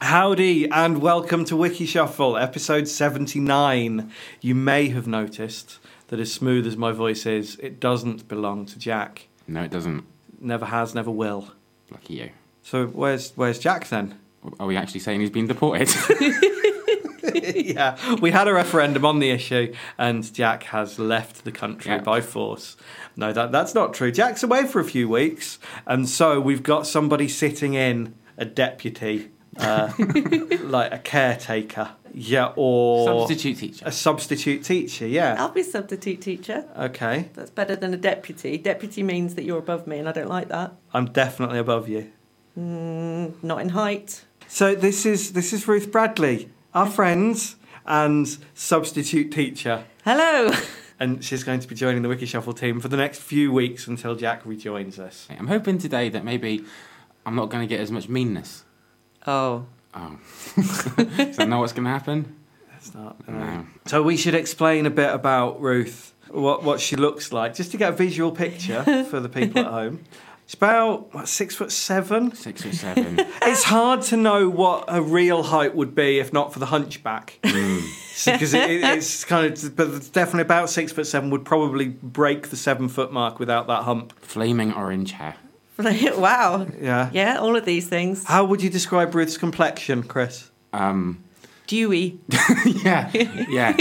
Howdy and welcome to Wiki Shuffle, episode 79. You may have noticed that as smooth as my voice is, it doesn't belong to Jack. No, it doesn't. Never has, never will. Lucky you. So where's where's Jack then? Are we actually saying he's been deported? yeah, we had a referendum on the issue, and Jack has left the country Yeah. by force. No, that that's not true. Jack's away for a few weeks, and so we've got somebody sitting in a deputy, uh, like a caretaker, yeah, or Substitute teacher. a substitute teacher. Yeah. I'll be substitute teacher. Okay, That's better than a deputy. Deputy means that you're above me, and I don't like that. I'm definitely above you. Not in height. So this is this is Ruth Bradley, our friends and substitute teacher. Hello. and she's going to be joining the Wiki Shuffle team for the next few weeks until Jack rejoins us. I'm hoping today that maybe I'm not going to get as much meanness. Oh. Oh. Does that know what's going to happen? It's not, No. So we should explain a bit about Ruth, what what she looks like, just to get a visual picture for the people at home. It's about what, six foot seven. Six or seven. It's hard to know what a real height would be if not for the hunchback, mm. because it, it- it's kind of, but it's definitely about six foot seven. Would probably break the seven foot mark without that hump. Flaming orange hair. wow. Yeah. Yeah, all of these things. How would you describe Ruth's complexion, Chris? Um, Dewy. yeah, yeah.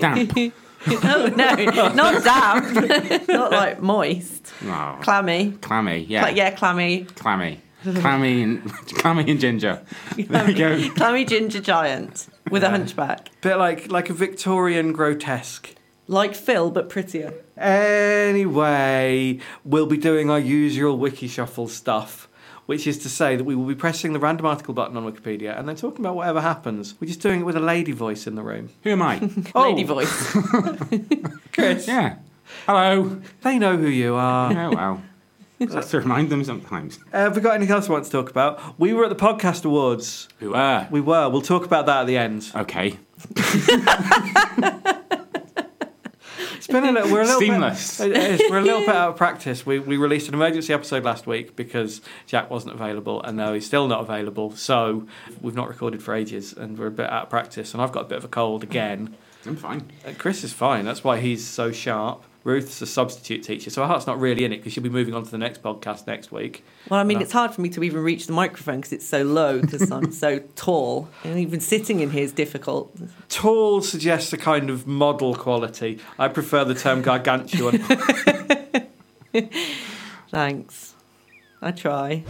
Damp. oh, no. Not damp. Not like moist. Oh, Clammy. clammy, yeah. Like, yeah, clammy. Clammy. Clammy and, clammy and ginger. There we go. Clammy ginger giant with a hunchback. Bit like like a Victorian grotesque. Like Phil, but prettier. Anyway, we'll be doing our usual wiki shuffle stuff, which is to say that we will be pressing the random article button on Wikipedia and then talking about whatever happens. We're just doing it with a lady voice in the room. Who am I? Oh. Lady voice. Chris, Yeah. Hello. they know who you are. Oh, well. Just have to remind them sometimes. Uh, have we got anything else we want to talk about? We were at the podcast awards. Who are? We were. We'll talk about that at the end. Okay. It's been a little. We're a little Seamless. Bit, it is, we're a little bit out of practice. We we released an emergency episode last week because Jack wasn't available, and now he's still not available. So we've not recorded for ages, and we're a bit out of practice. And I've got a bit of a cold again. I'm fine. Uh, Chris is fine. That's why he's so sharp. Ruth's a substitute teacher, so her heart's not really in it because she'll be moving on to the next podcast next week. Well, I mean, No. it's hard for me to even reach the microphone because it's so low because I'm so tall. And even sitting in here is difficult. Tall suggests a kind of model quality. I prefer the term gargantuan. Thanks. I try.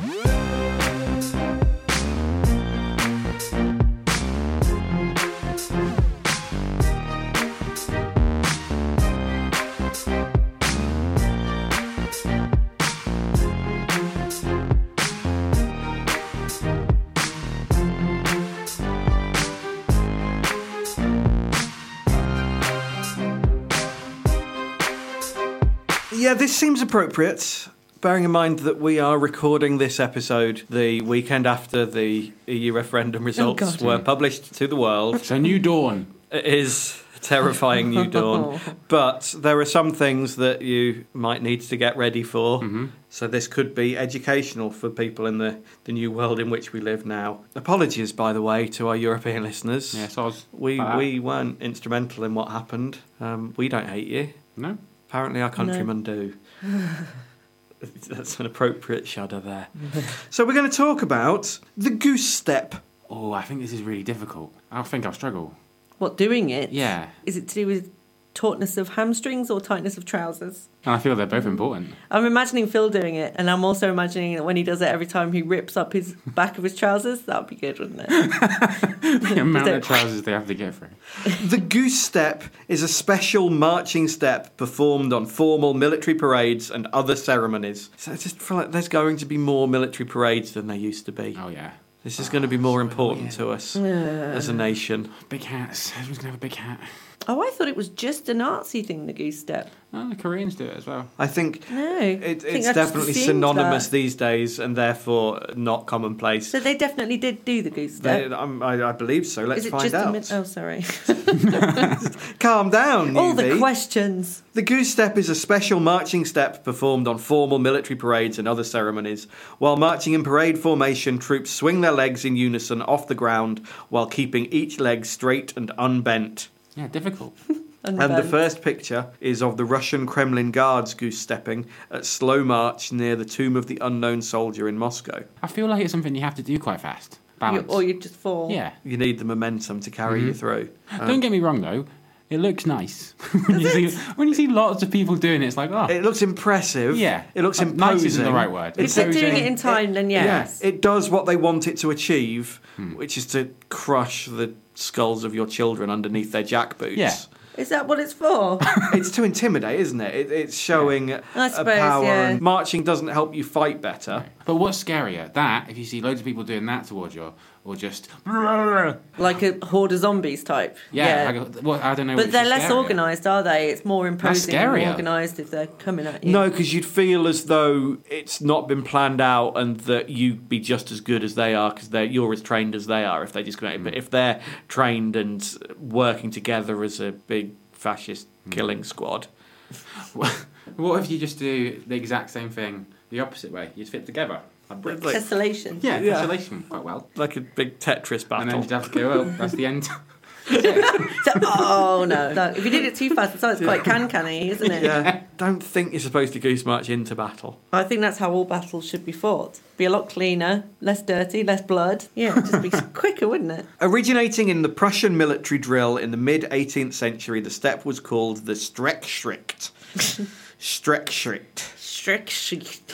Yeah, this seems appropriate. Bearing in mind that we are recording this episode the weekend after the EU referendum results God. were published to the world, It's a new dawn. it is terrifying new dawn. But there are some things that you might need to get ready for. So this could be educational for people in the, the new world in which we live now. Apologies, by the way, to our European listeners. Yes, Oz. We we weren't instrumental in what happened. Um, we don't hate you. No? Apparently, our countrymen do. That's an appropriate shudder there. so we're going to talk about the goose step. Oh, I think this is really difficult. I think I'll struggle. What, doing it? Yeah. Is it to do with tautness of hamstrings or tightness of trousers. And I feel they're both important. I'm imagining Phil doing it, and I'm also imagining that when he does it every time he rips up his back of his trousers, that would be good, wouldn't it? the amount of trousers they have to get through. The goose step is a special marching step performed on formal military parades and other ceremonies. So I just feel like there's going to be more military parades than there used to be. Oh yeah, This is going to be more oh, important to us as a nation. big hats. Everyone's gonna have a big hat. Oh, I thought it was just a Nazi thing, the goose step. Oh, the Koreans do it as well. I think No, it, I think it's I just definitely synonymous that. these days and therefore not commonplace. So they definitely did do the goose step. I'm- I, I believe so. Let's Is it find just out. a min- Oh, sorry. Calm down, All the questions. The goose step is a special marching step performed on formal military parades and other ceremonies. While marching in parade formation, troops swing their legs in unison off the ground while keeping each leg straight and unbent. Yeah, difficult. And the first picture is of the Russian Kremlin guards goose stepping at slow march near the tomb of the unknown soldier in Moscow. I feel like it's something you have to do quite fast. You, Balance. or you just fall. yeah. You need the momentum to carry you through. Um, Don't get me wrong though. It looks nice when you see when you see lots of people doing it. It's like oh, It looks impressive. Yeah. It looks Uh, imposing. nice isn't the right word. If they're doing it in time, then yes. Yeah, it does what they want it to achieve, Hmm. which is to crush the skulls of your children underneath their jackboots. Yeah. Is that what it's for? it's to intimidate, isn't it? it it's showing a suppose, power. yeah. And marching doesn't help you fight better. But what's scarier? That if you see loads of people doing that towards you, or just like a horde of zombies type. yeah, like, well, I don't know. but they're less scarier. organised, are they? It's more imposing and scarier. organised if they're coming at you. No, because you'd feel as though it's not been planned out, and that you'd be just as good as they are because you're as trained as they are. If they just go, Hmm. but if they're trained and working together as a big fascist Hmm. killing squad, What if you just do the exact same thing the opposite way? You'd fit together. Like. Like- Tessellation. yeah, Yeah. isolation quite well. like a big Tetris battle. And then you'd have to go. Well, that's the end. So- oh no! No, If you did it too fast, it's sounds quite can-canny, isn't it? yeah, don't think you're supposed to goose march into battle. I think that's how all battles should be fought. Be a lot cleaner, less dirty, less blood. Yeah, just be quicker, wouldn't it? Originating in the Prussian military drill in the mid 18th century, the step was called the Streckschritt. Streckschritt.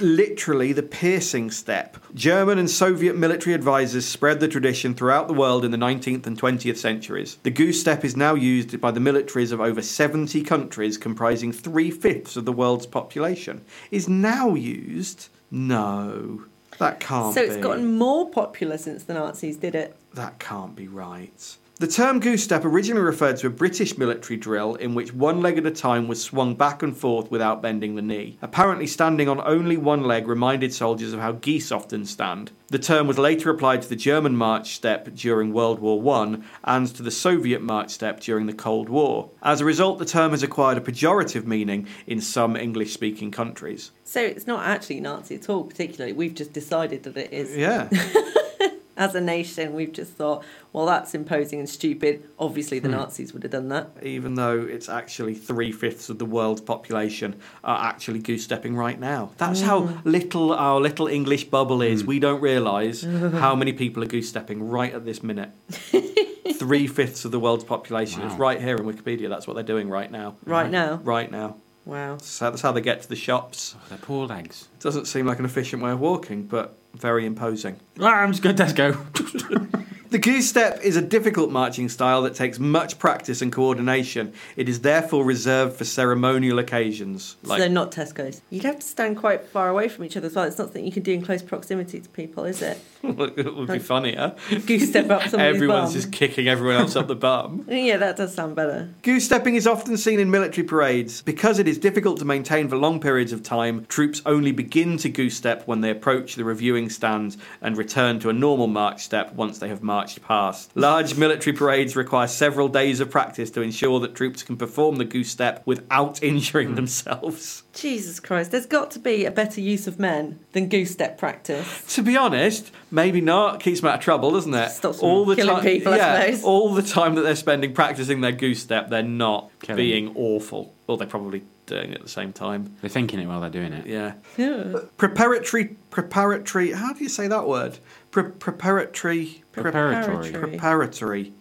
Literally the piercing step. German and Soviet military advisors spread the tradition throughout the world in the 19th and 20th centuries. The goose step is now used by the militaries of over 70 countries, comprising three fifths of the world's population. Is now used? No. That can't So it's be. gotten more popular since the Nazis did it. That can't be right. The term goose step originally referred to a British military drill in which one leg at a time was swung back and forth without bending the knee. Apparently, standing on only one leg reminded soldiers of how geese often stand. The term was later applied to the German march step during World War I and to the Soviet march step during the Cold War. As a result, the term has acquired a pejorative meaning in some English speaking countries. So it's not actually Nazi at all, particularly. We've just decided that it is. Yeah. As a nation, we've just thought, well, that's imposing and stupid. Obviously, the hmm. Nazis would have done that. even though it's actually three fifths of the world's population are actually goose stepping right now. That's how hmm. little our little English bubble is. Hmm. We don't realise how many people are goose stepping right at this minute. three fifths of the world's population. It's Wow. right here in Wikipedia. That's what they're doing right now. Right now. Right now. Wow. So that's how they get to the shops. Oh, their poor legs. Doesn't seem like an efficient way of walking, but very imposing. Ah, I'm just going to Tesco. The goose step is a difficult marching style that takes much practice and coordination. it is therefore reserved for ceremonial occasions. so they're not Tesco's. You'd have to stand quite far away from each other as well. It's not something you can do in close proximity to people, is it? it would be funnier. Goose step up somebody's Everyone's bum. just kicking everyone else up the bum. Yeah, that does sound better. Goose stepping is often seen in military parades. Because it is difficult to maintain for long periods of time, troops only begin to goose step when they approach the reviewing stand and return to a normal march step once they have marched past. Large military parades require several days of practice to ensure that troops can perform the goose step without injuring hmm. themselves. Jesus Christ, there's got to be a better use of men than goose step practice. To be honest, maybe not. Keeps them out of trouble, doesn't it? Stops them killing people, I yeah, suppose. all the time that they're spending practicing their goose step, they're not Killing. being awful. Well, they're probably doing it at the same time. They're thinking it while they're doing it. Yeah. Yeah. Preparatory, preparatory. How do you say that word? Pre- preparatory, Preparatory. Preparatory. preparatory.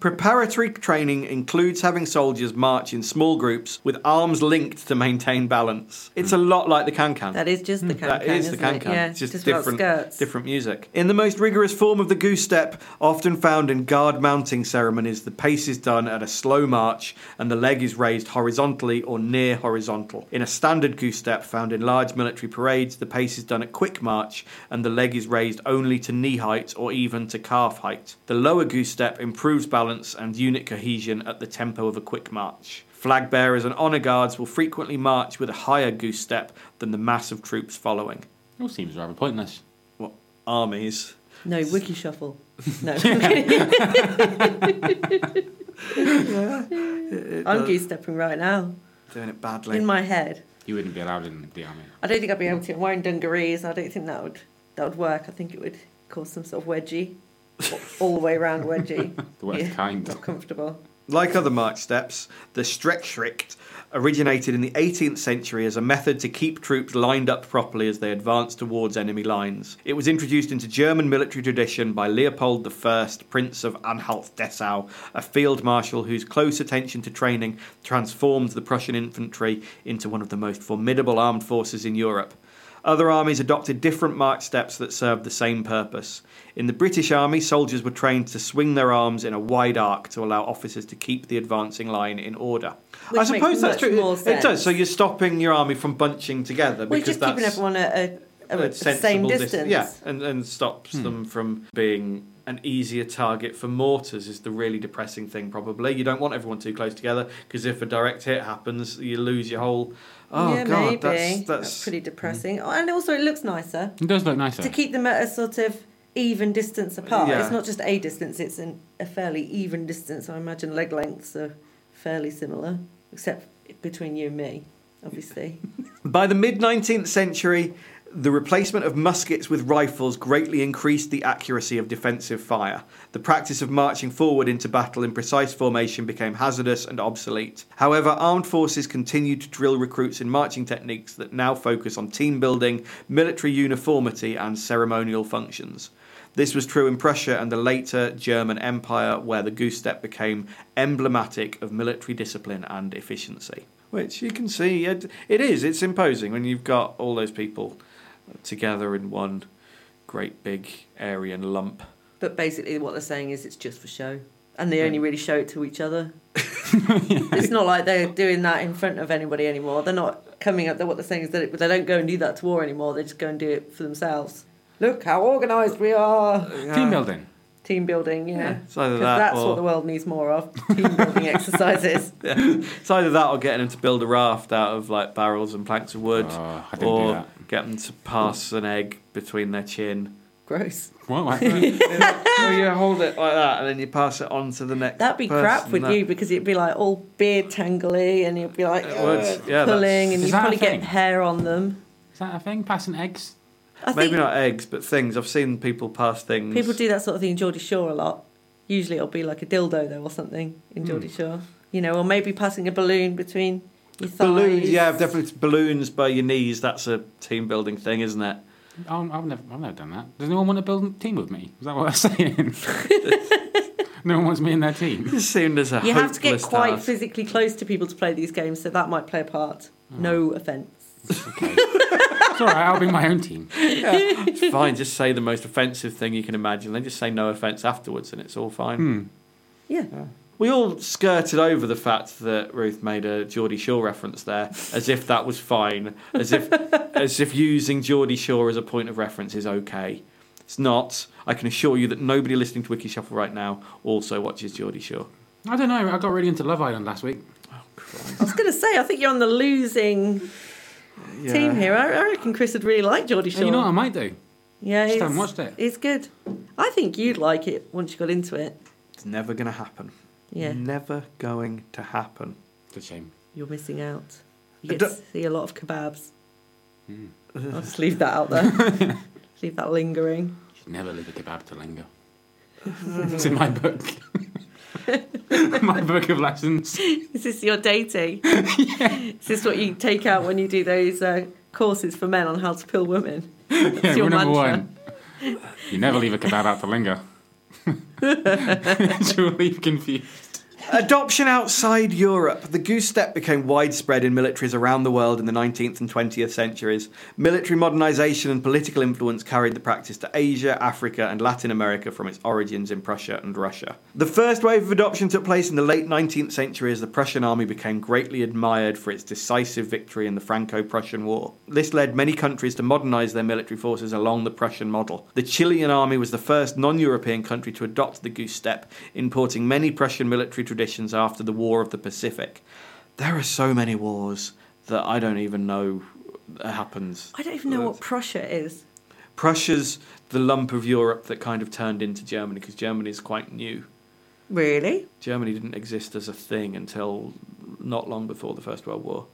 Preparatory training includes having soldiers march in small groups with arms linked to maintain balance. It's a lot like the can-can. That is just the cancan. That is the can can. Yeah, It's just, without different, skirts. different music. In the most rigorous form of the goose step, often found in guard mounting ceremonies, the pace is done at a slow march and the leg is raised horizontally or near horizontal. In a standard goose step found in large military parades, the pace is done at quick march and the leg is raised only to knee height or even to calf height. The lower goose step improves balance and unit cohesion at the tempo of a quick march. Flag bearers and honour guards will frequently march with a higher goose step than the mass of troops following. It all seems rather pointless. What armies? No, wiki shuffle. No. I'm goose stepping right now. Doing it badly. In my head. You wouldn't be allowed in the army. I don't think I'd be able to. I'm wearing dungarees. I don't think that would that would work. I think it would cause some sort of wedgie. All the way around wedgie. The worst Yeah, kind. Not comfortable. Like other march steps, the Streckschritt originated in the 18th century as a method to keep troops lined up properly as they advanced towards enemy lines. It was introduced into German military tradition by Leopold I, Prince of Anhalt-Dessau, a field marshal whose close attention to training transformed the Prussian infantry into one of the most formidable armed forces in Europe. Other armies adopted different march steps that served the same purpose. In the British Army, soldiers were trained to swing their arms in a wide arc to allow officers to keep the advancing line in order. Which I suppose makes that's much true. more It does. So you're stopping your army from bunching together We're because just that's keeping everyone at a, a, a a same sensible dis- distance. yeah, and, and stops hmm. them from being an easier target for mortars is the really depressing thing probably. You don't want everyone too close together because if a direct hit happens, you lose your whole Oh yeah, god, maybe. that's that's, pretty mm. depressing. Oh, and also, it looks nicer It does look nicer. to keep them at a sort of even distance apart. Yeah. It's not just a distance; it's an, a fairly even distance. I imagine leg lengths are fairly similar, except between you and me, obviously. By the mid 19th century, the replacement of muskets with rifles greatly increased the accuracy of defensive fire. The practice of marching forward into battle in precise formation became hazardous and obsolete. However, armed forces continued to drill recruits in marching techniques that now focus on team building, military uniformity, and ceremonial functions. This was true in Prussia and the later German Empire, where the goose step became emblematic of military discipline and efficiency. Which you can see, it, it is, it's imposing when you've got all those people together in one great big Aryan lump. But basically, what they're saying is it's just for show, and they only really show it to each other. it's not like they're doing that in front of anybody anymore. They're not coming up. What they're saying is that they don't go and do that to war anymore. They just go and do it for themselves. Look how organised we are. Team building. Team building, yeah. Yeah, it's either 'Cause that that's or- what the world needs more of. Team building exercises. It's either that or getting them to build a raft out of like barrels and planks of wood, Oh, I didn't do or get them to pass an egg between their chin. Gross. What? what? well, you hold it like that, and then you pass it on to the next. That'd be person. crap with That- you because it'd be like all beard tangly and you'd be like It would, yeah, pulling that's- and you'd probably get hair on them. Is that a thing? Passing eggs? I Maybe think not eggs, but things. I've seen people pass things. people do that sort of thing in Geordie Shore a lot. Usually it'll be like a dildo though or something Hmm. in Geordie Shore. You know, or maybe passing a balloon between your thighs. balloons. Yeah, definitely balloons by your knees. That's a team building thing, isn't it? Oh, I've never, I've never done that. Does anyone want to build a team with me? Is that what I'm saying? no one wants me in their team. It seemed as a You have to get quite task. physically close to people to play these games, so that might play a part. Hmm. No offence. Okay. it's all right. I'll be my own team. It's fine. Just say the most offensive thing you can imagine. Then just say no offence afterwards, and it's all fine. Hmm. Yeah. We all skirted over the fact that Ruth made a Geordie Shore reference there, as if that was fine, as if as if using Geordie Shore as a point of reference is okay. It's not. I can assure you that nobody listening to Wiki Shuffle right now also watches Geordie Shore. I don't know. I got really into Love Island last week. I was going to say, I think you're on the losing team here. I, I reckon Chris would really like Geordie Shore. And you know what I might do? Yeah, Just it's, haven't watched it. It's good. I think you'd like it once you got into it. It's never going to happen. Yeah, Never going to happen. It's a shame. you're missing out. You I get to see a lot of kebabs. Hmm. I'll just leave that out there. leave that lingering. Should never leave a kebab to linger. it's in my book. my book of lessons. Is this your dating? yeah. Is this what you take out when you do those uh, courses for men on how to pill women? That's Yeah, your number mantra. one. You never leave a kebab out to linger. Truly confused. Adoption outside Europe. The goose step became widespread in militaries around the world in the 19th and 20th centuries. Military modernization and political influence carried the practice to Asia, Africa, and Latin America from its origins in Prussia and Russia. The first wave of adoption took place in the late 19th century as the Prussian army became greatly admired for its decisive victory in the Franco Prussian War. This led many countries to modernize their military forces along the Prussian model. The Chilean army was the first non European country to adopt the goose step, importing many Prussian military traditions after the War of the Pacific. There are so many wars that I don't even know happens. I don't even know what Prussia is. Prussia's the lump of Europe that kind of turned into Germany because Germany is quite new. Really? Germany didn't exist as a thing until not long before the First World War.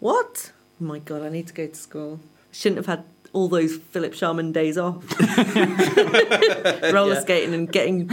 What? Oh my god, I need to go to school. Shouldn't have had all those Philip Sharman days off. Roller Yeah. skating and getting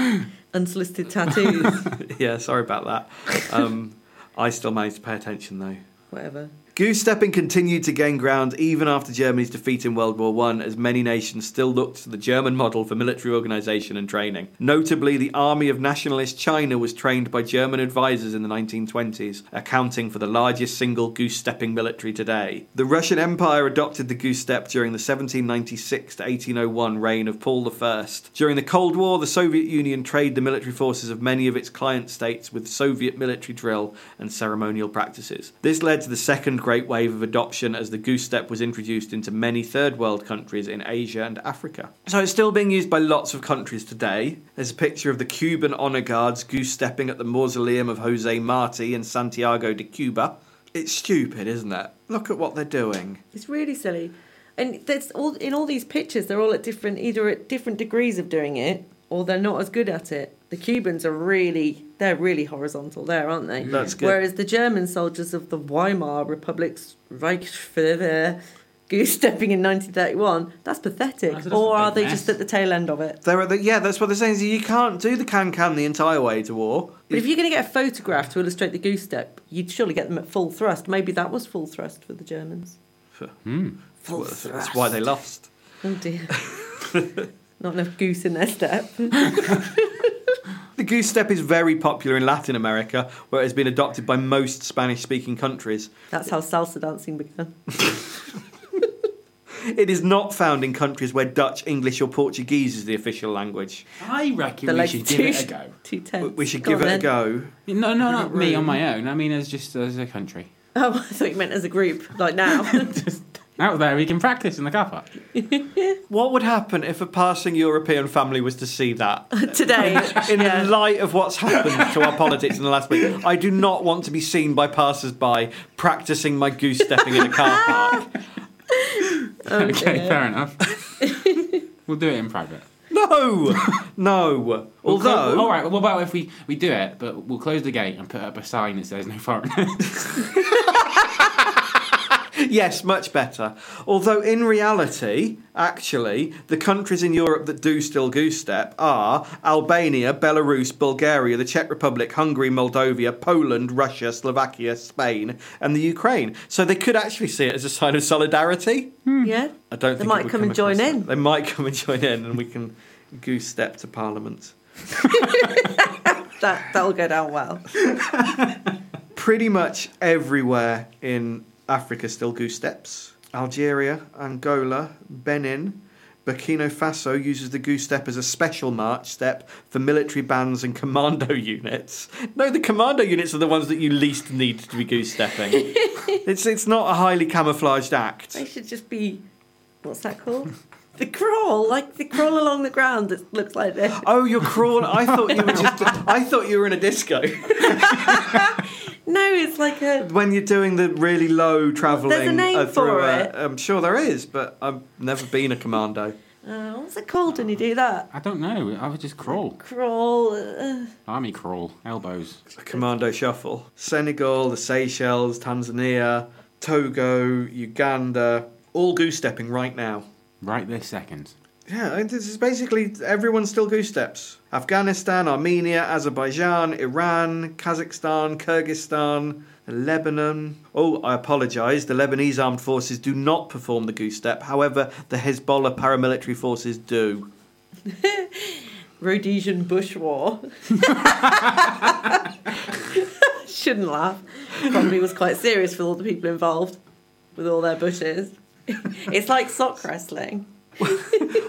unsolicited tattoos. yeah, sorry about that. Um, I still managed to pay attention though. Whatever. Goose stepping continued to gain ground even after Germany's defeat in World War I, as many nations still looked to the German model for military organisation and training. Notably, the Army of Nationalist China was trained by German advisors in the 1920s, accounting for the largest single goose stepping military today. The Russian Empire adopted the goose step during the 1796 to 1801 reign of Paul I. During the Cold War, the Soviet Union trained the military forces of many of its client states with Soviet military drill and ceremonial practices. This led to the second great wave of adoption as the goose step was introduced into many third world countries in Asia and Africa. So it's still being used by lots of countries today. There's a picture of the Cuban honor guards goose stepping at the mausoleum of Jose Marti in Santiago de Cuba. It's stupid, isn't it? Look at what they're doing. It's really silly. And there's all in all these pictures, they're all at different either at different degrees of doing it or they're not as good at it. The Cubans are really they're really horizontal there, aren't they? That's good. Whereas the German soldiers of the Weimar Republic's Reichswehr goose stepping in 1931, that's pathetic. That's or are big they just at the tail end of it? They're at the, yeah, that's what they're saying. is You can't do the can can the entire way to war. But if you're going to get a photograph to illustrate the goose step, you'd surely get them at full thrust. Maybe that was full thrust for the Germans. Hmm. Full that's, thrust. that's why they lost. Oh dear. Not enough goose in their step. The goose step is very popular in Latin America, where it has been adopted by most Spanish speaking countries. That's how salsa dancing began. It is not found in countries where Dutch, English, or Portuguese is the official language. I reckon The we legs should give it a go. too tense. We should Go give on it a then. go. No, no, not me on my own. I mean, as just as a country. Oh, I thought you meant as a group, like now. Just out there, we can practice in the car park. What would happen if a passing European family was to see that? Today, In yeah. light of what's happened to our politics in the last week, I do not want to be seen by passers by practicing my goose stepping in a car park. Oh, okay, fair enough. we'll do it in private. No, no. We'll Although, clo- all right. What about if we we do it, but we'll close the gate and put up a sign that says no foreigners? Yes, much better. Although in reality, actually, the countries in Europe that do still goose step are Albania, Belarus, Bulgaria, the Czech Republic, Hungary, Moldova, Poland, Russia, Slovakia, Spain, and the Ukraine. So they could actually see it as a sign of solidarity. Hmm. yeah. I don't They think it might would come and join that. in. They might come and join in, and we can goose step to Parliament. That that'll go down well. pretty much everywhere in Africa still goose steps. Algeria, Angola, Benin, Burkina Faso uses the goose step as a special march step for military bands and commando units. No, the commando units are the ones that you least need to be goose stepping. it's it's not a highly camouflaged act. They should just be, what's that called? The crawl, like the crawl along the ground that looks like this. Oh, you're crawling. I thought you were just. I thought you were in a disco. No, it's like a. when you're doing the really low travelling. There's a name uh, through for a- it. I'm sure there is, but I've never been a commando. Uh, what's it called when you do that? I don't know. I would just crawl. Crawl. Uh, Army crawl. Elbows. A commando shuffle. Senegal, the Seychelles, Tanzania, Togo, Uganda, all goose stepping right now. Right this second. Yeah, this is basically everyone still goose steps. Afghanistan, Armenia, Azerbaijan, Iran, Kazakhstan, Kyrgyzstan, Lebanon. Oh, I apologise. The Lebanese armed forces do not perform the goose step. However, the Hezbollah paramilitary forces do. Rhodesian Bush War. Shouldn't laugh. Probably was quite serious for all the people involved with all their bushes. it's like sock wrestling.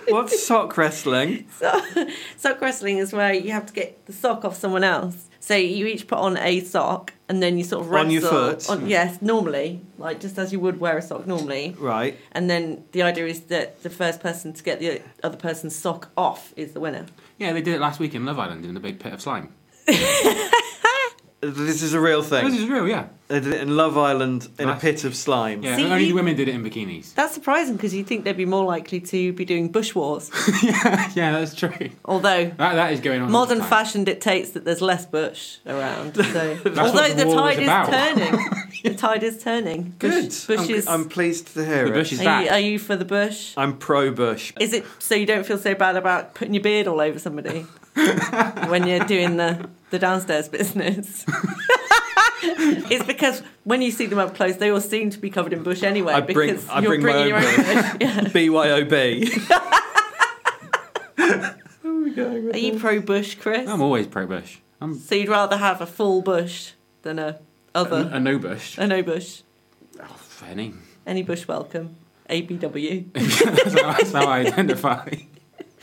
What's sock wrestling? So, sock wrestling is where you have to get the sock off someone else. So you each put on a sock, and then you sort of wrestle. On your foot? On, yes, normally, like just as you would wear a sock normally. Right. And then the idea is that the first person to get the other person's sock off is the winner. Yeah, they did it last week in Love Island in the big pit of slime. This is a real thing. This is real, yeah. Uh, they did it in Love Island in a Nice. pit of slime. Yeah, See, only you- the women did it in bikinis. That's surprising because you'd think they'd be more likely to be doing bush wars. yeah, yeah, that's true. Although That, that is going on. all modern the time. fashion dictates that there's less bush around. So what although the the war tide is about. turning, the tide is turning. Good. Bush, bush I'm, is. I'm pleased to hear The it. bush is are, back. you, are you for the bush? I'm pro Bush. Is it so you don't feel so bad about putting your beard all over somebody when you're doing the, the downstairs business? it's because when you see them up close, they all seem to be covered in bush anyway I bring- because I you're bring my bringing own your own bush. Yeah. BYOB. Are you pro bush, Chris? I'm always pro bush. I'm So you'd rather have a full bush than a other a no bush. a no bush? Oh, fair name. Any bush welcome. ABW. that's how I identify.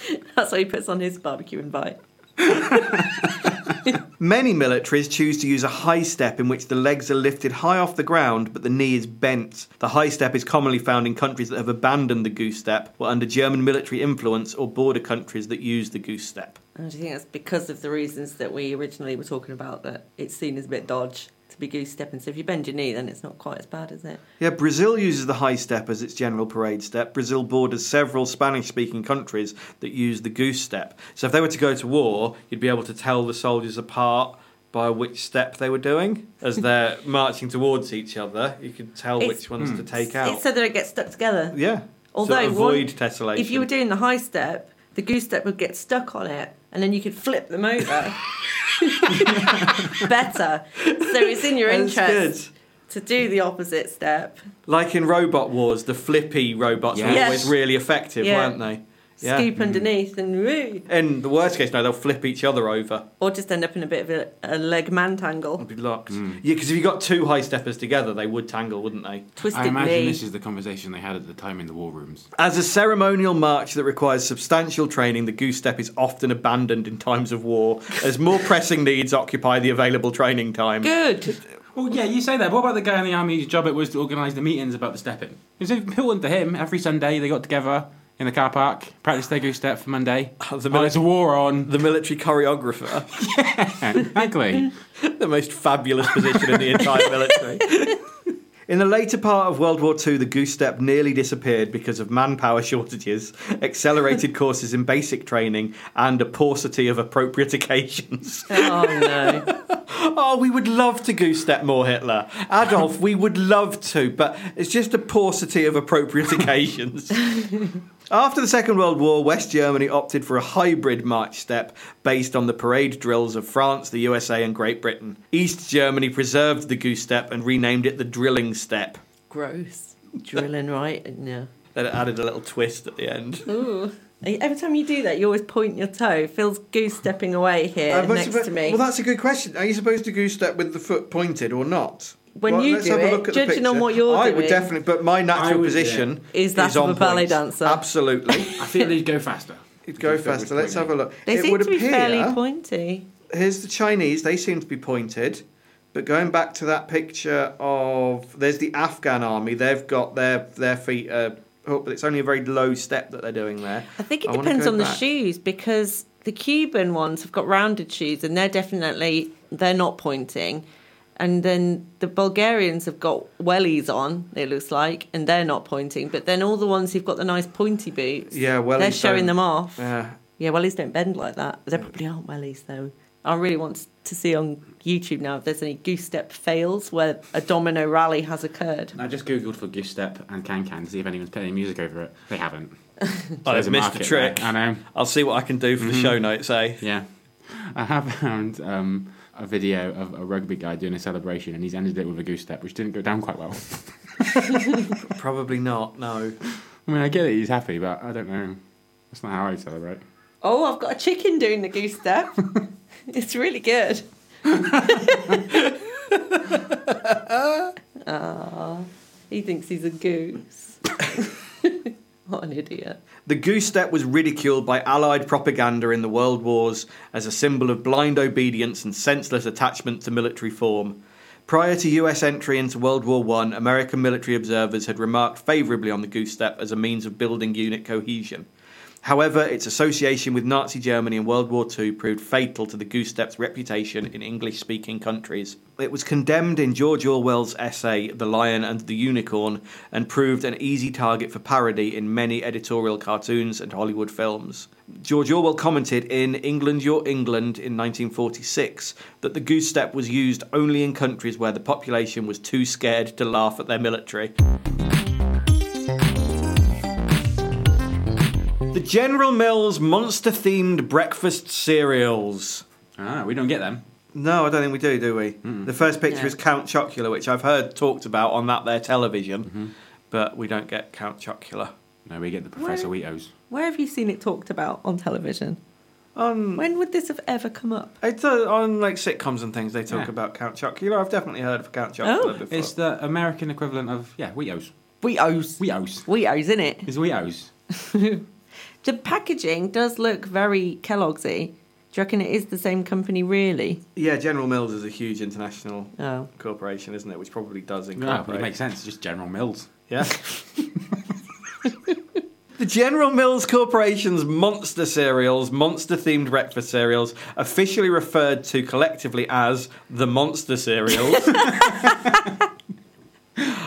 That's what he puts on his barbecue invite. Many militaries choose to use a high step in which the legs are lifted high off the ground but the knee is bent. The high step is commonly found in countries that have abandoned the goose step or under German military influence or border countries that use the goose step. And do you think that's because of the reasons that we originally were talking about that it's seen as a bit dodge to be goose stepping? So if you bend your knee, then it's not quite as bad, is it? Yeah, Brazil uses the high step as its general parade step. Brazil borders several Spanish speaking countries that use the goose step. So if they were to go to war, you'd be able to tell the soldiers apart by which step they were doing. As they're marching towards each other, you could tell It's- which ones to hmm. take out. It's so that it gets stuck together. yeah. Although so avoid one- tessellation. If you were doing the high step, the goose step would get stuck on it, and then you could flip them over. Better. So it's in your That's interest good. to do the opposite step. Like in Robot Wars, the flippy robots were always really effective, Yeah. weren't they? Yeah. Scoop mm. underneath and woo. In the worst case, no, they'll flip each other over. Or just end up in a bit of a, a leg man tangle. It'll be locked. Mm. Yeah, because if you got two high steppers together, they would tangle, wouldn't they? Twisted I imagine knee. this is the conversation they had at the time in the war rooms. As a ceremonial march that requires substantial training, the goose step is often abandoned in times of war, as more pressing needs occupy the available training time. Good. Well, yeah, you say that. What about the guy in the army whose job it was to organise the meetings about the stepping? It was important to him. Every Sunday they got together in the car park, practice their goose step for Monday. Oh, the oh, there's a war on. The military choreographer, exactly. the most fabulous position in the entire military. In the later part of World War II, the goose step nearly disappeared because of manpower shortages, accelerated courses in basic training, and a paucity of appropriate occasions. Oh no. Oh, we would love to goose step more Hitler. Adolf, we would love to, but it's just a paucity of appropriate occasions. After the Second World War, West Germany opted for a hybrid march step based on the parade drills of France, the USA, and Great Britain. East Germany preserved the goose step and renamed it the drilling step. Gross. Drilling right. Yeah. Then it added a little twist at the end. Ooh. Every time you do that, you always point your toe. Phil's goose stepping away here next to me. Well, that's a good question. Are you supposed to goose step with the foot pointed or not? When you let's do have a it, look at the judging on what you're I would definitely, but my natural would, position Is that of on a ballet point. dancer? Absolutely. I feel they'd go faster. He'd go If it faster. Let's have a look. they it seem would to be appear. fairly pointy. Here's the Chinese. They seem to be pointed. But going back to that picture of there's the Afghan army. They've got their their feet. Uh, up, but it's only a very low step that they're doing there. I think it I depends on the shoes because the Cuban ones have got rounded shoes and they're definitely they're not pointing. And then the Bulgarians have got wellies on, it looks like, and they're not pointing. But then all the ones who've got the nice pointy boots, Yeah, wellies they're showing them off. Yeah. Yeah, wellies don't bend like that. They probably aren't wellies though. I really want to see on YouTube now if there's any goose step fails where a domino rally has occurred. I just googled for goose step and can can to see if anyone's put any music over it. They haven't. I've There's a missed the market trick. there. I know. I'll see what I can do for the show notes. Eh? Yeah. I have found um, a video of a rugby guy doing a celebration and he's ended it with a goose step, which didn't go down quite well. Probably not. No. I mean, I get it, he's happy, but I don't know. That's not how I celebrate. Oh, I've got a chicken doing the goose step. it's really good. Ah, he thinks he's a goose. what an idiot. The goose step was ridiculed by Allied propaganda in the World Wars as a symbol of blind obedience and senseless attachment to military form. Prior to US entry into World War I, American military observers had remarked favourably on the goose step as a means of building unit cohesion. However, its association with Nazi Germany in World War II proved fatal to the goose step's reputation in English speaking countries. It was condemned in George Orwell's essay The Lion and the Unicorn and proved an easy target for parody in many editorial cartoons and Hollywood films. George Orwell commented in England Your England in 1946 that the goose step was used only in countries where the population was too scared to laugh at their military. The General Mills monster themed breakfast cereals. Ah, we don't get them. No, I don't think we do, do we? The first picture No. is Count Chocula, which I've heard talked about on that there television, but we don't get Count Chocula. No, we get the Professor Weetos. Where have you seen it talked about on television? On When would this have ever come up? it's uh, on like sitcoms and things, they talk Yeah. about Count Chocula. I've definitely heard of Count Chocula Oh. before. It's the American equivalent of yeah, Weetos. Weetos. Weetos. Weetos, isn't it? It's Weetos. The packaging does look very Kellogg'sy. Do you reckon it is the same company, really? yeah, General Mills is a huge international Oh. corporation, isn't it? Which probably does No, incorporate. but it makes sense. It's just General Mills. Yeah. the General Mills Corporation's monster cereals, monster themed breakfast cereals, officially referred to collectively as the monster cereals,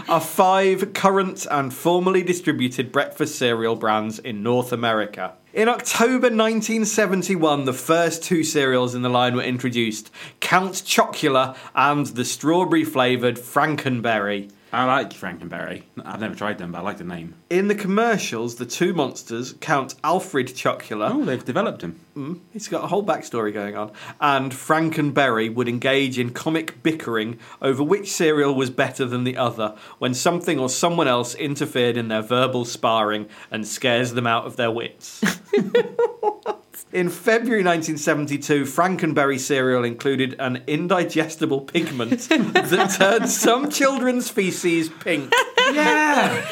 are five current and formerly distributed breakfast cereal brands in North America. In October 1971, the first two cereals in the line were introduced Count Chocula and the strawberry flavoured Frankenberry. I like Frankenberry. I've never tried them, but I like the name. In the commercials, the two monsters, Count Alfred Chocula, Oh, they've developed him. mm, he's got a whole backstory going on, and Frankenberry would engage in comic bickering over which cereal was better than the other when something or someone else interfered in their verbal sparring and scares them out of their wits. In February 1972, Frankenberry cereal included an indigestible pigment that turned some children's feces pink. Yeah,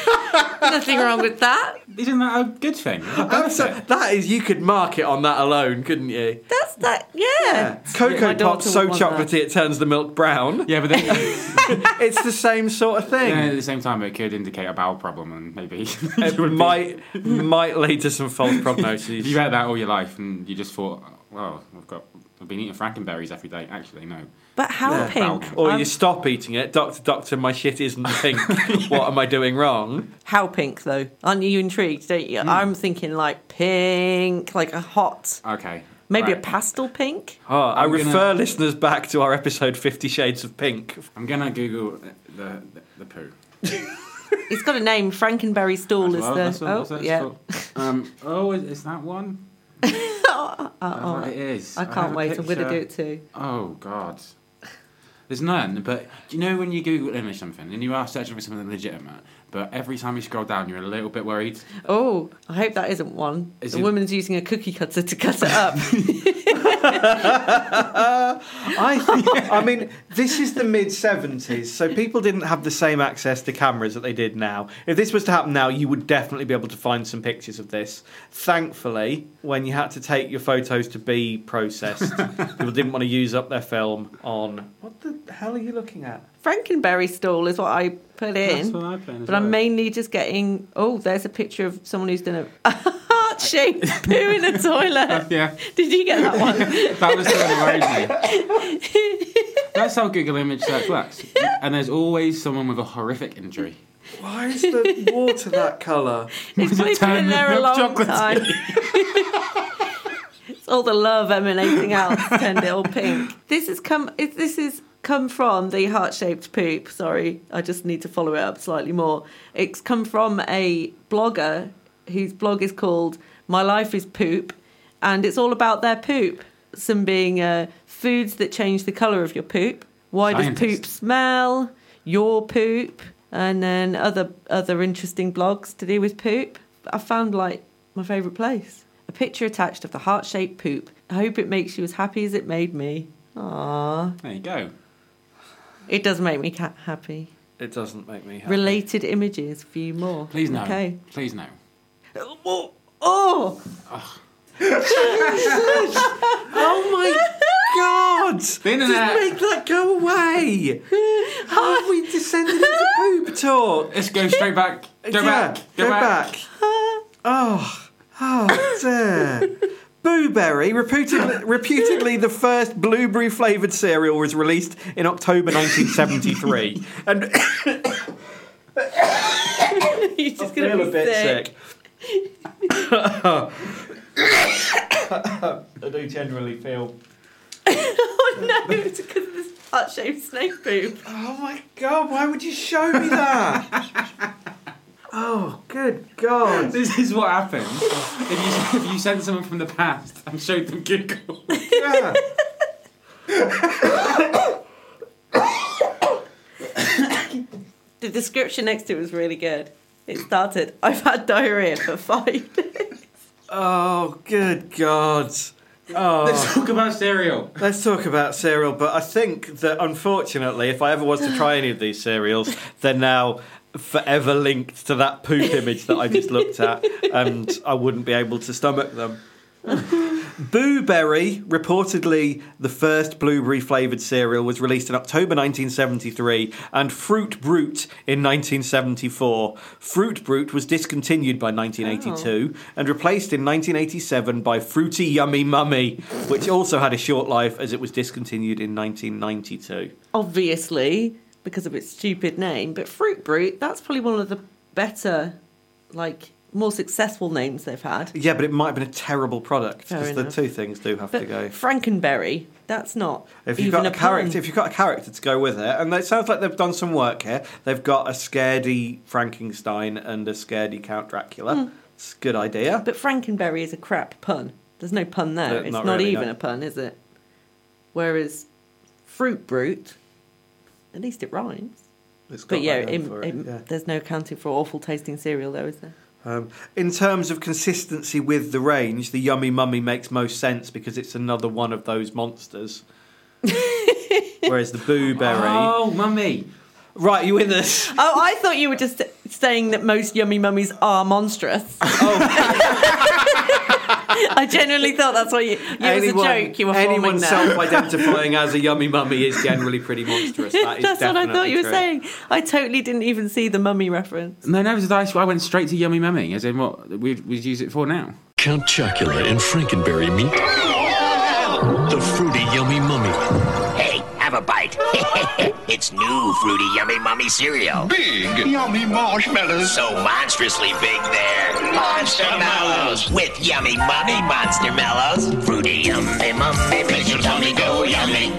Nothing wrong with that. Isn't that a good thing? It's a That's that is, you could market on that alone, couldn't you? That's that. Yeah. Coco My Pop's so would want chocolatey it turns the milk brown. Yeah, but then It's the same sort of thing. yeah, at the same time, it could indicate a bowel problem, and maybe It might might lead to some false prognoses. If you had that all your life and you just thought, well, I've got, I've been eating Frankenberries every day. Actually, no. But how Yeah. pink? Falcon. or I'm- you stop eating it, doctor, doctor, my shit isn't pink. what am I doing wrong? How pink though? Aren't you intrigued? Don't you? I'm thinking like pink, like a hot, Okay. maybe a pastel pink. Oh, I I'm gonna- refer listeners back to our episode Fifty Shades of Pink. I'm gonna Google the the, the poo. It's got a name. Frankenberry stool As is the. what- oh, that's what it's yeah. called. Um, oh, is, is that one? That's what it is. I can't a wait. I'm going to do it too. Oh God. There's none, but do you know when you Google image something and you are searching for something legitimate, but every time you scroll down, you're a little bit worried. Oh, I hope that isn't one. Is the it- woman's using a cookie cutter to cut it up. I, I mean, this is the mid 70s, so people didn't have the same access to cameras that they did now. If this was to happen now, you would definitely be able to find some pictures of this. Thankfully, when you had to take your photos to be processed, people didn't want to use up their film on. What the hell are you looking at? Frankenberry stool is what I put That's in. what I put in as But I'm mainly just getting. Oh, there's a picture of someone who's done a heart shaped poo in a toilet. Yeah, Did you get that one? that was the one worried me. That's how Google image search works. And there's always someone with a horrific injury. Why is the water that colour? It's probably been in there a long chocolate? time. it's all the love emanating out to turned it all pink. This has come. It, this is come from the heart shaped poop. Sorry, I just need to follow it up slightly more. It's come from a blogger whose blog is called "My Life Is Poop," and it's all about their poop. Some being uh, foods that change the colour of your poop. Why does poop smell? Your poop, and then other other interesting blogs to do with poop. I found like my favourite place. A picture attached of the heart shaped poop. I hope it makes you as happy as it made me. Ah. There you go. It does make me ca- happy. It doesn't make me happy. Related images, few more. Please no. Okay. Please no. Oh! oh. Oh my god! Internet. Just make that go away! How have we descended into poop talk? Let's go straight back. Go Yeah, back. Go, back. Oh, oh dear. Blueberry, reputedly, reputedly the first blueberry flavoured cereal, was released in October 1973. and You're just I going feel to a be bit sick. Sick. I do generally feel. oh no, it's because of this heart shaped snake poop. Oh my god, why would you show me that? oh, good god. This is what happens if you if you send someone from the past and showed them Google. Yeah. The description next to it was really good. It started, I've had diarrhea for five days. Oh, good god. Oh. Let's talk about cereal. Let's talk about cereal, but I think that unfortunately, if I ever was to try any of these cereals, they're now forever linked to that poop image that I just looked at, and I wouldn't be able to stomach them. Booberry, reportedly the first blueberry flavoured cereal, was released in October 1973, and Fruit Brute in 1974. Fruit Brute was discontinued by 1982 and replaced in 1987 by Fruity Yummy Mummy, which also had a short life as it was discontinued in 1992. Obviously, because of its stupid name, but Fruit Brute, that's probably one of the better, like, more successful names they've had. Yeah, but it might have been a terrible product because the two things do have to go. Frankenberry, that's not If you've got a, a character, pun. if you've got a character to go with it, and it sounds like they've done some work here. They've got a scaredy Frankenstein and a scaredy Count Dracula. Hmm. It's a good idea. But Frankenberry is a crap pun. There's no pun there. No, it's not not, really, even no. a pun, is it? Whereas Fruit Brute, at least it rhymes. It's got But yeah, im- for it, yeah. there's no accounting for awful tasting cereal, though, is there? Um, in terms of consistency with the range, the Yummy Mummy makes most sense because it's another one of those monsters. Whereas the Boo Berry. Oh, mummy. Right, you with us? Oh, I thought you were just saying that most yummy mummies are monstrous. I genuinely thought that's what you. It was a joke you were anyone self-identifying as a Yummy Mummy is generally pretty monstrous. That is That's what I thought definitely you were true. saying. I totally didn't even see the mummy reference. No, no, did I, I went straight to yummy mummy, as in what we'd, we'd use it for now. Count Chocula and Frankenberry meet the fruity yummy mummy. Hey, have a bite. it's new Fruity Yummy Mummy cereal. Big yummy marshmallows. So monstrously big there. Monster Mellows. With Yummy Mummy Monster Mellows. Fruity Yummy Mummy makes your tummy go yummy.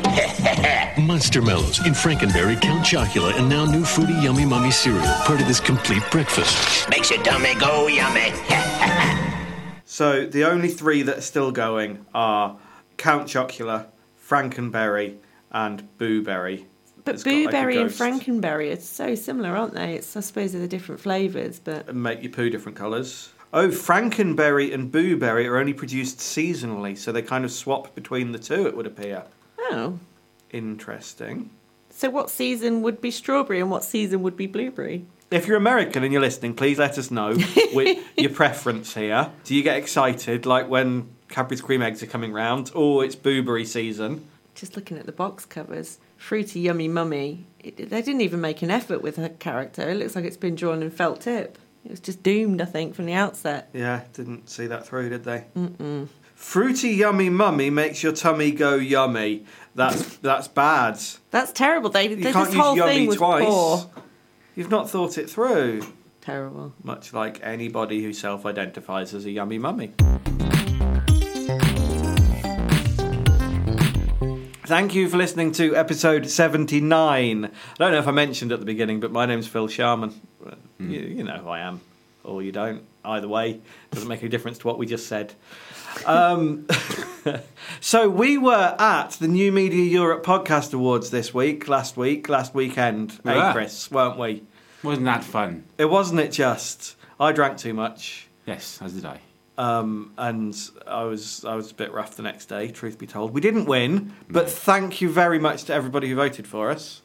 Monster Mellows in Frankenberry, Count Chocula, and now new fruity yummy mummy cereal. Part of this complete breakfast. makes your tummy go yummy. So the only three that are still going are Count Chocula, Frankenberry, and Booberry. But It's like Blueberry and. Frankenberry are so similar, aren't they? It's I suppose they're the different flavours, but and make your poo different colours. Oh, Frankenberry and Booberry are only produced seasonally, so they kind of swap between the two, it would appear. oh. Interesting. So what season would be strawberry and what season would be blueberry? If you're American and you're listening, please let us know with your preference here. Do you get excited like when Cadbury's cream eggs are coming round? Oh, it's Booberry season. Just looking at the box covers, fruity yummy mummy. It, they didn't even make an effort with her character. It looks like it's been drawn in felt tip. It was just doomed, I think, from the outset. Yeah, didn't see that through, did they? Mm-mm. Fruity yummy mummy makes your tummy go yummy. That's that's bad. That's terrible. They, You can't this use whole yummy thing twice. poor. You've not thought it through. Terrible. Much like anybody who self-identifies as a yummy mummy. Thank you for listening to episode 79. I don't know if I mentioned at the beginning, but my name's Phil Sharman. You, you know who I am, or you don't. Either way, doesn't make any difference to what we just said. Um, so we were at the New Media Europe Podcast Awards this week, last week, last weekend, We eh, were. Chris, weren't we? Wasn't that fun? It wasn't it just. I drank too much. Yes, as did I. Um, and I was I was a bit rough the next day. Truth be told, we didn't win, but thank you very much to everybody who voted for us.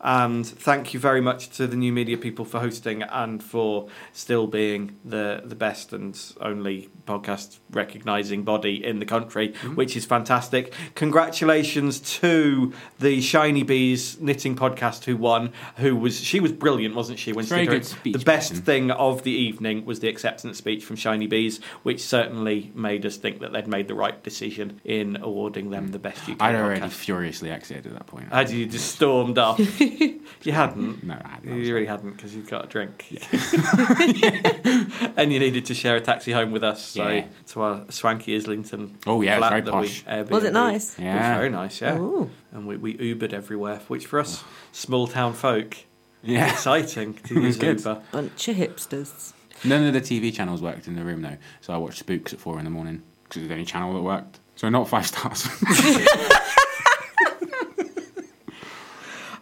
And thank you very much to the new media people for hosting and for still being the, the best and only podcast recognising body in the country, mm-hmm. which is fantastic. Congratulations to the Shiny Bees knitting podcast who won, who was she was brilliant, wasn't she? When she Very did her- speech, The best Martin. thing of the evening was the acceptance speech from Shiny Bees, which certainly made us think that they'd made the right decision in awarding them mm. the best UK I'd already podcast. furiously exited at that point. Had you just stormed off? you hadn't. Mm, no, I hadn't. You really hadn't because you'd got a drink. and you needed to share a taxi home with us. So Yeah. to our swanky Islington. Oh, yeah, it was flat very that posh. We Airbnb'd. Was it nice? It was Yeah. very nice. Yeah. Ooh. And we, we Ubered everywhere, which for us oh. small town folk, Yeah. exciting to It was use good. Uber. Bunch of hipsters. None of the TV channels worked in the room though, so I watched Spooks at four in the morning because it was the only channel that worked. So not five stars.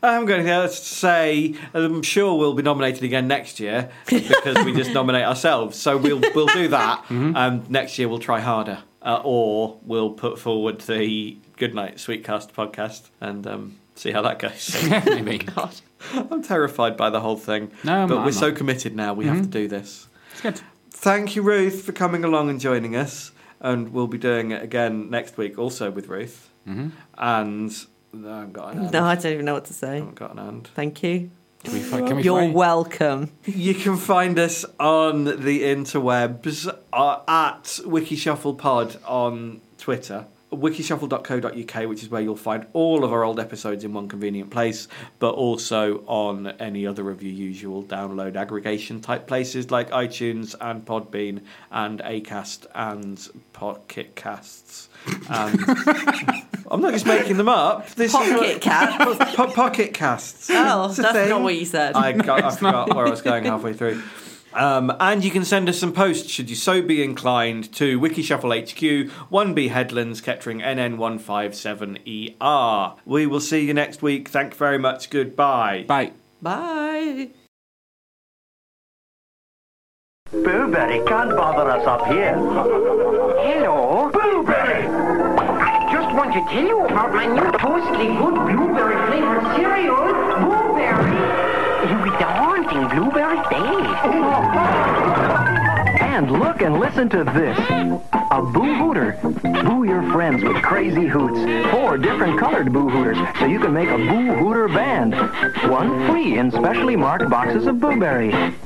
I'm going to say I'm sure we'll be nominated again next year because we just nominate ourselves. So we'll we'll do that. And next year we'll try harder, uh, or we'll put forward the Goodnight Sweetcast podcast and um, see how that goes. Maybe. I'm terrified by the whole thing, No, I'm but not, we're I'm so committed now. We have to do this. It's good. Thank you, Ruth, for coming along and joining us. And we'll be doing it again next week, also with Ruth. Mm-hmm. And no, I haven't got an hand. No, I don't even know what to say. I haven't got an hand. Thank you. Can we, fi- can we You're find- welcome. You can find us on the interwebs uh, at WikiShufflePod on Twitter, wikishuffle.co.uk, which is where you'll find all of our old episodes in one convenient place, but also on any other of your usual download aggregation type places like iTunes and Podbean and Acast and Pocket Casts. Um, and I'm not just making them up. This is Pocket cat. Po- pocket casts. Oh, that's thing. not what you said. I, got, I forgot where I was going halfway through. Um, and you can send us some posts should you so be inclined to Wikishuffle HQ, 1B Headlands, Kettering NN157ER. We will see you next week. Thank you very much. Goodbye. Bye. Bye. Booberry can't bother us up here. Hello? Booberry! I just want to tell you about my new toastly good blueberry flavored cereal, Booberry. With the haunting blueberry taste. and look and listen to this. A Boo Hooter. Boo your friends with crazy hoots. Four different colored Boo Hooters, so you can make a Boo Hooter band. One free in specially marked boxes of Booberry.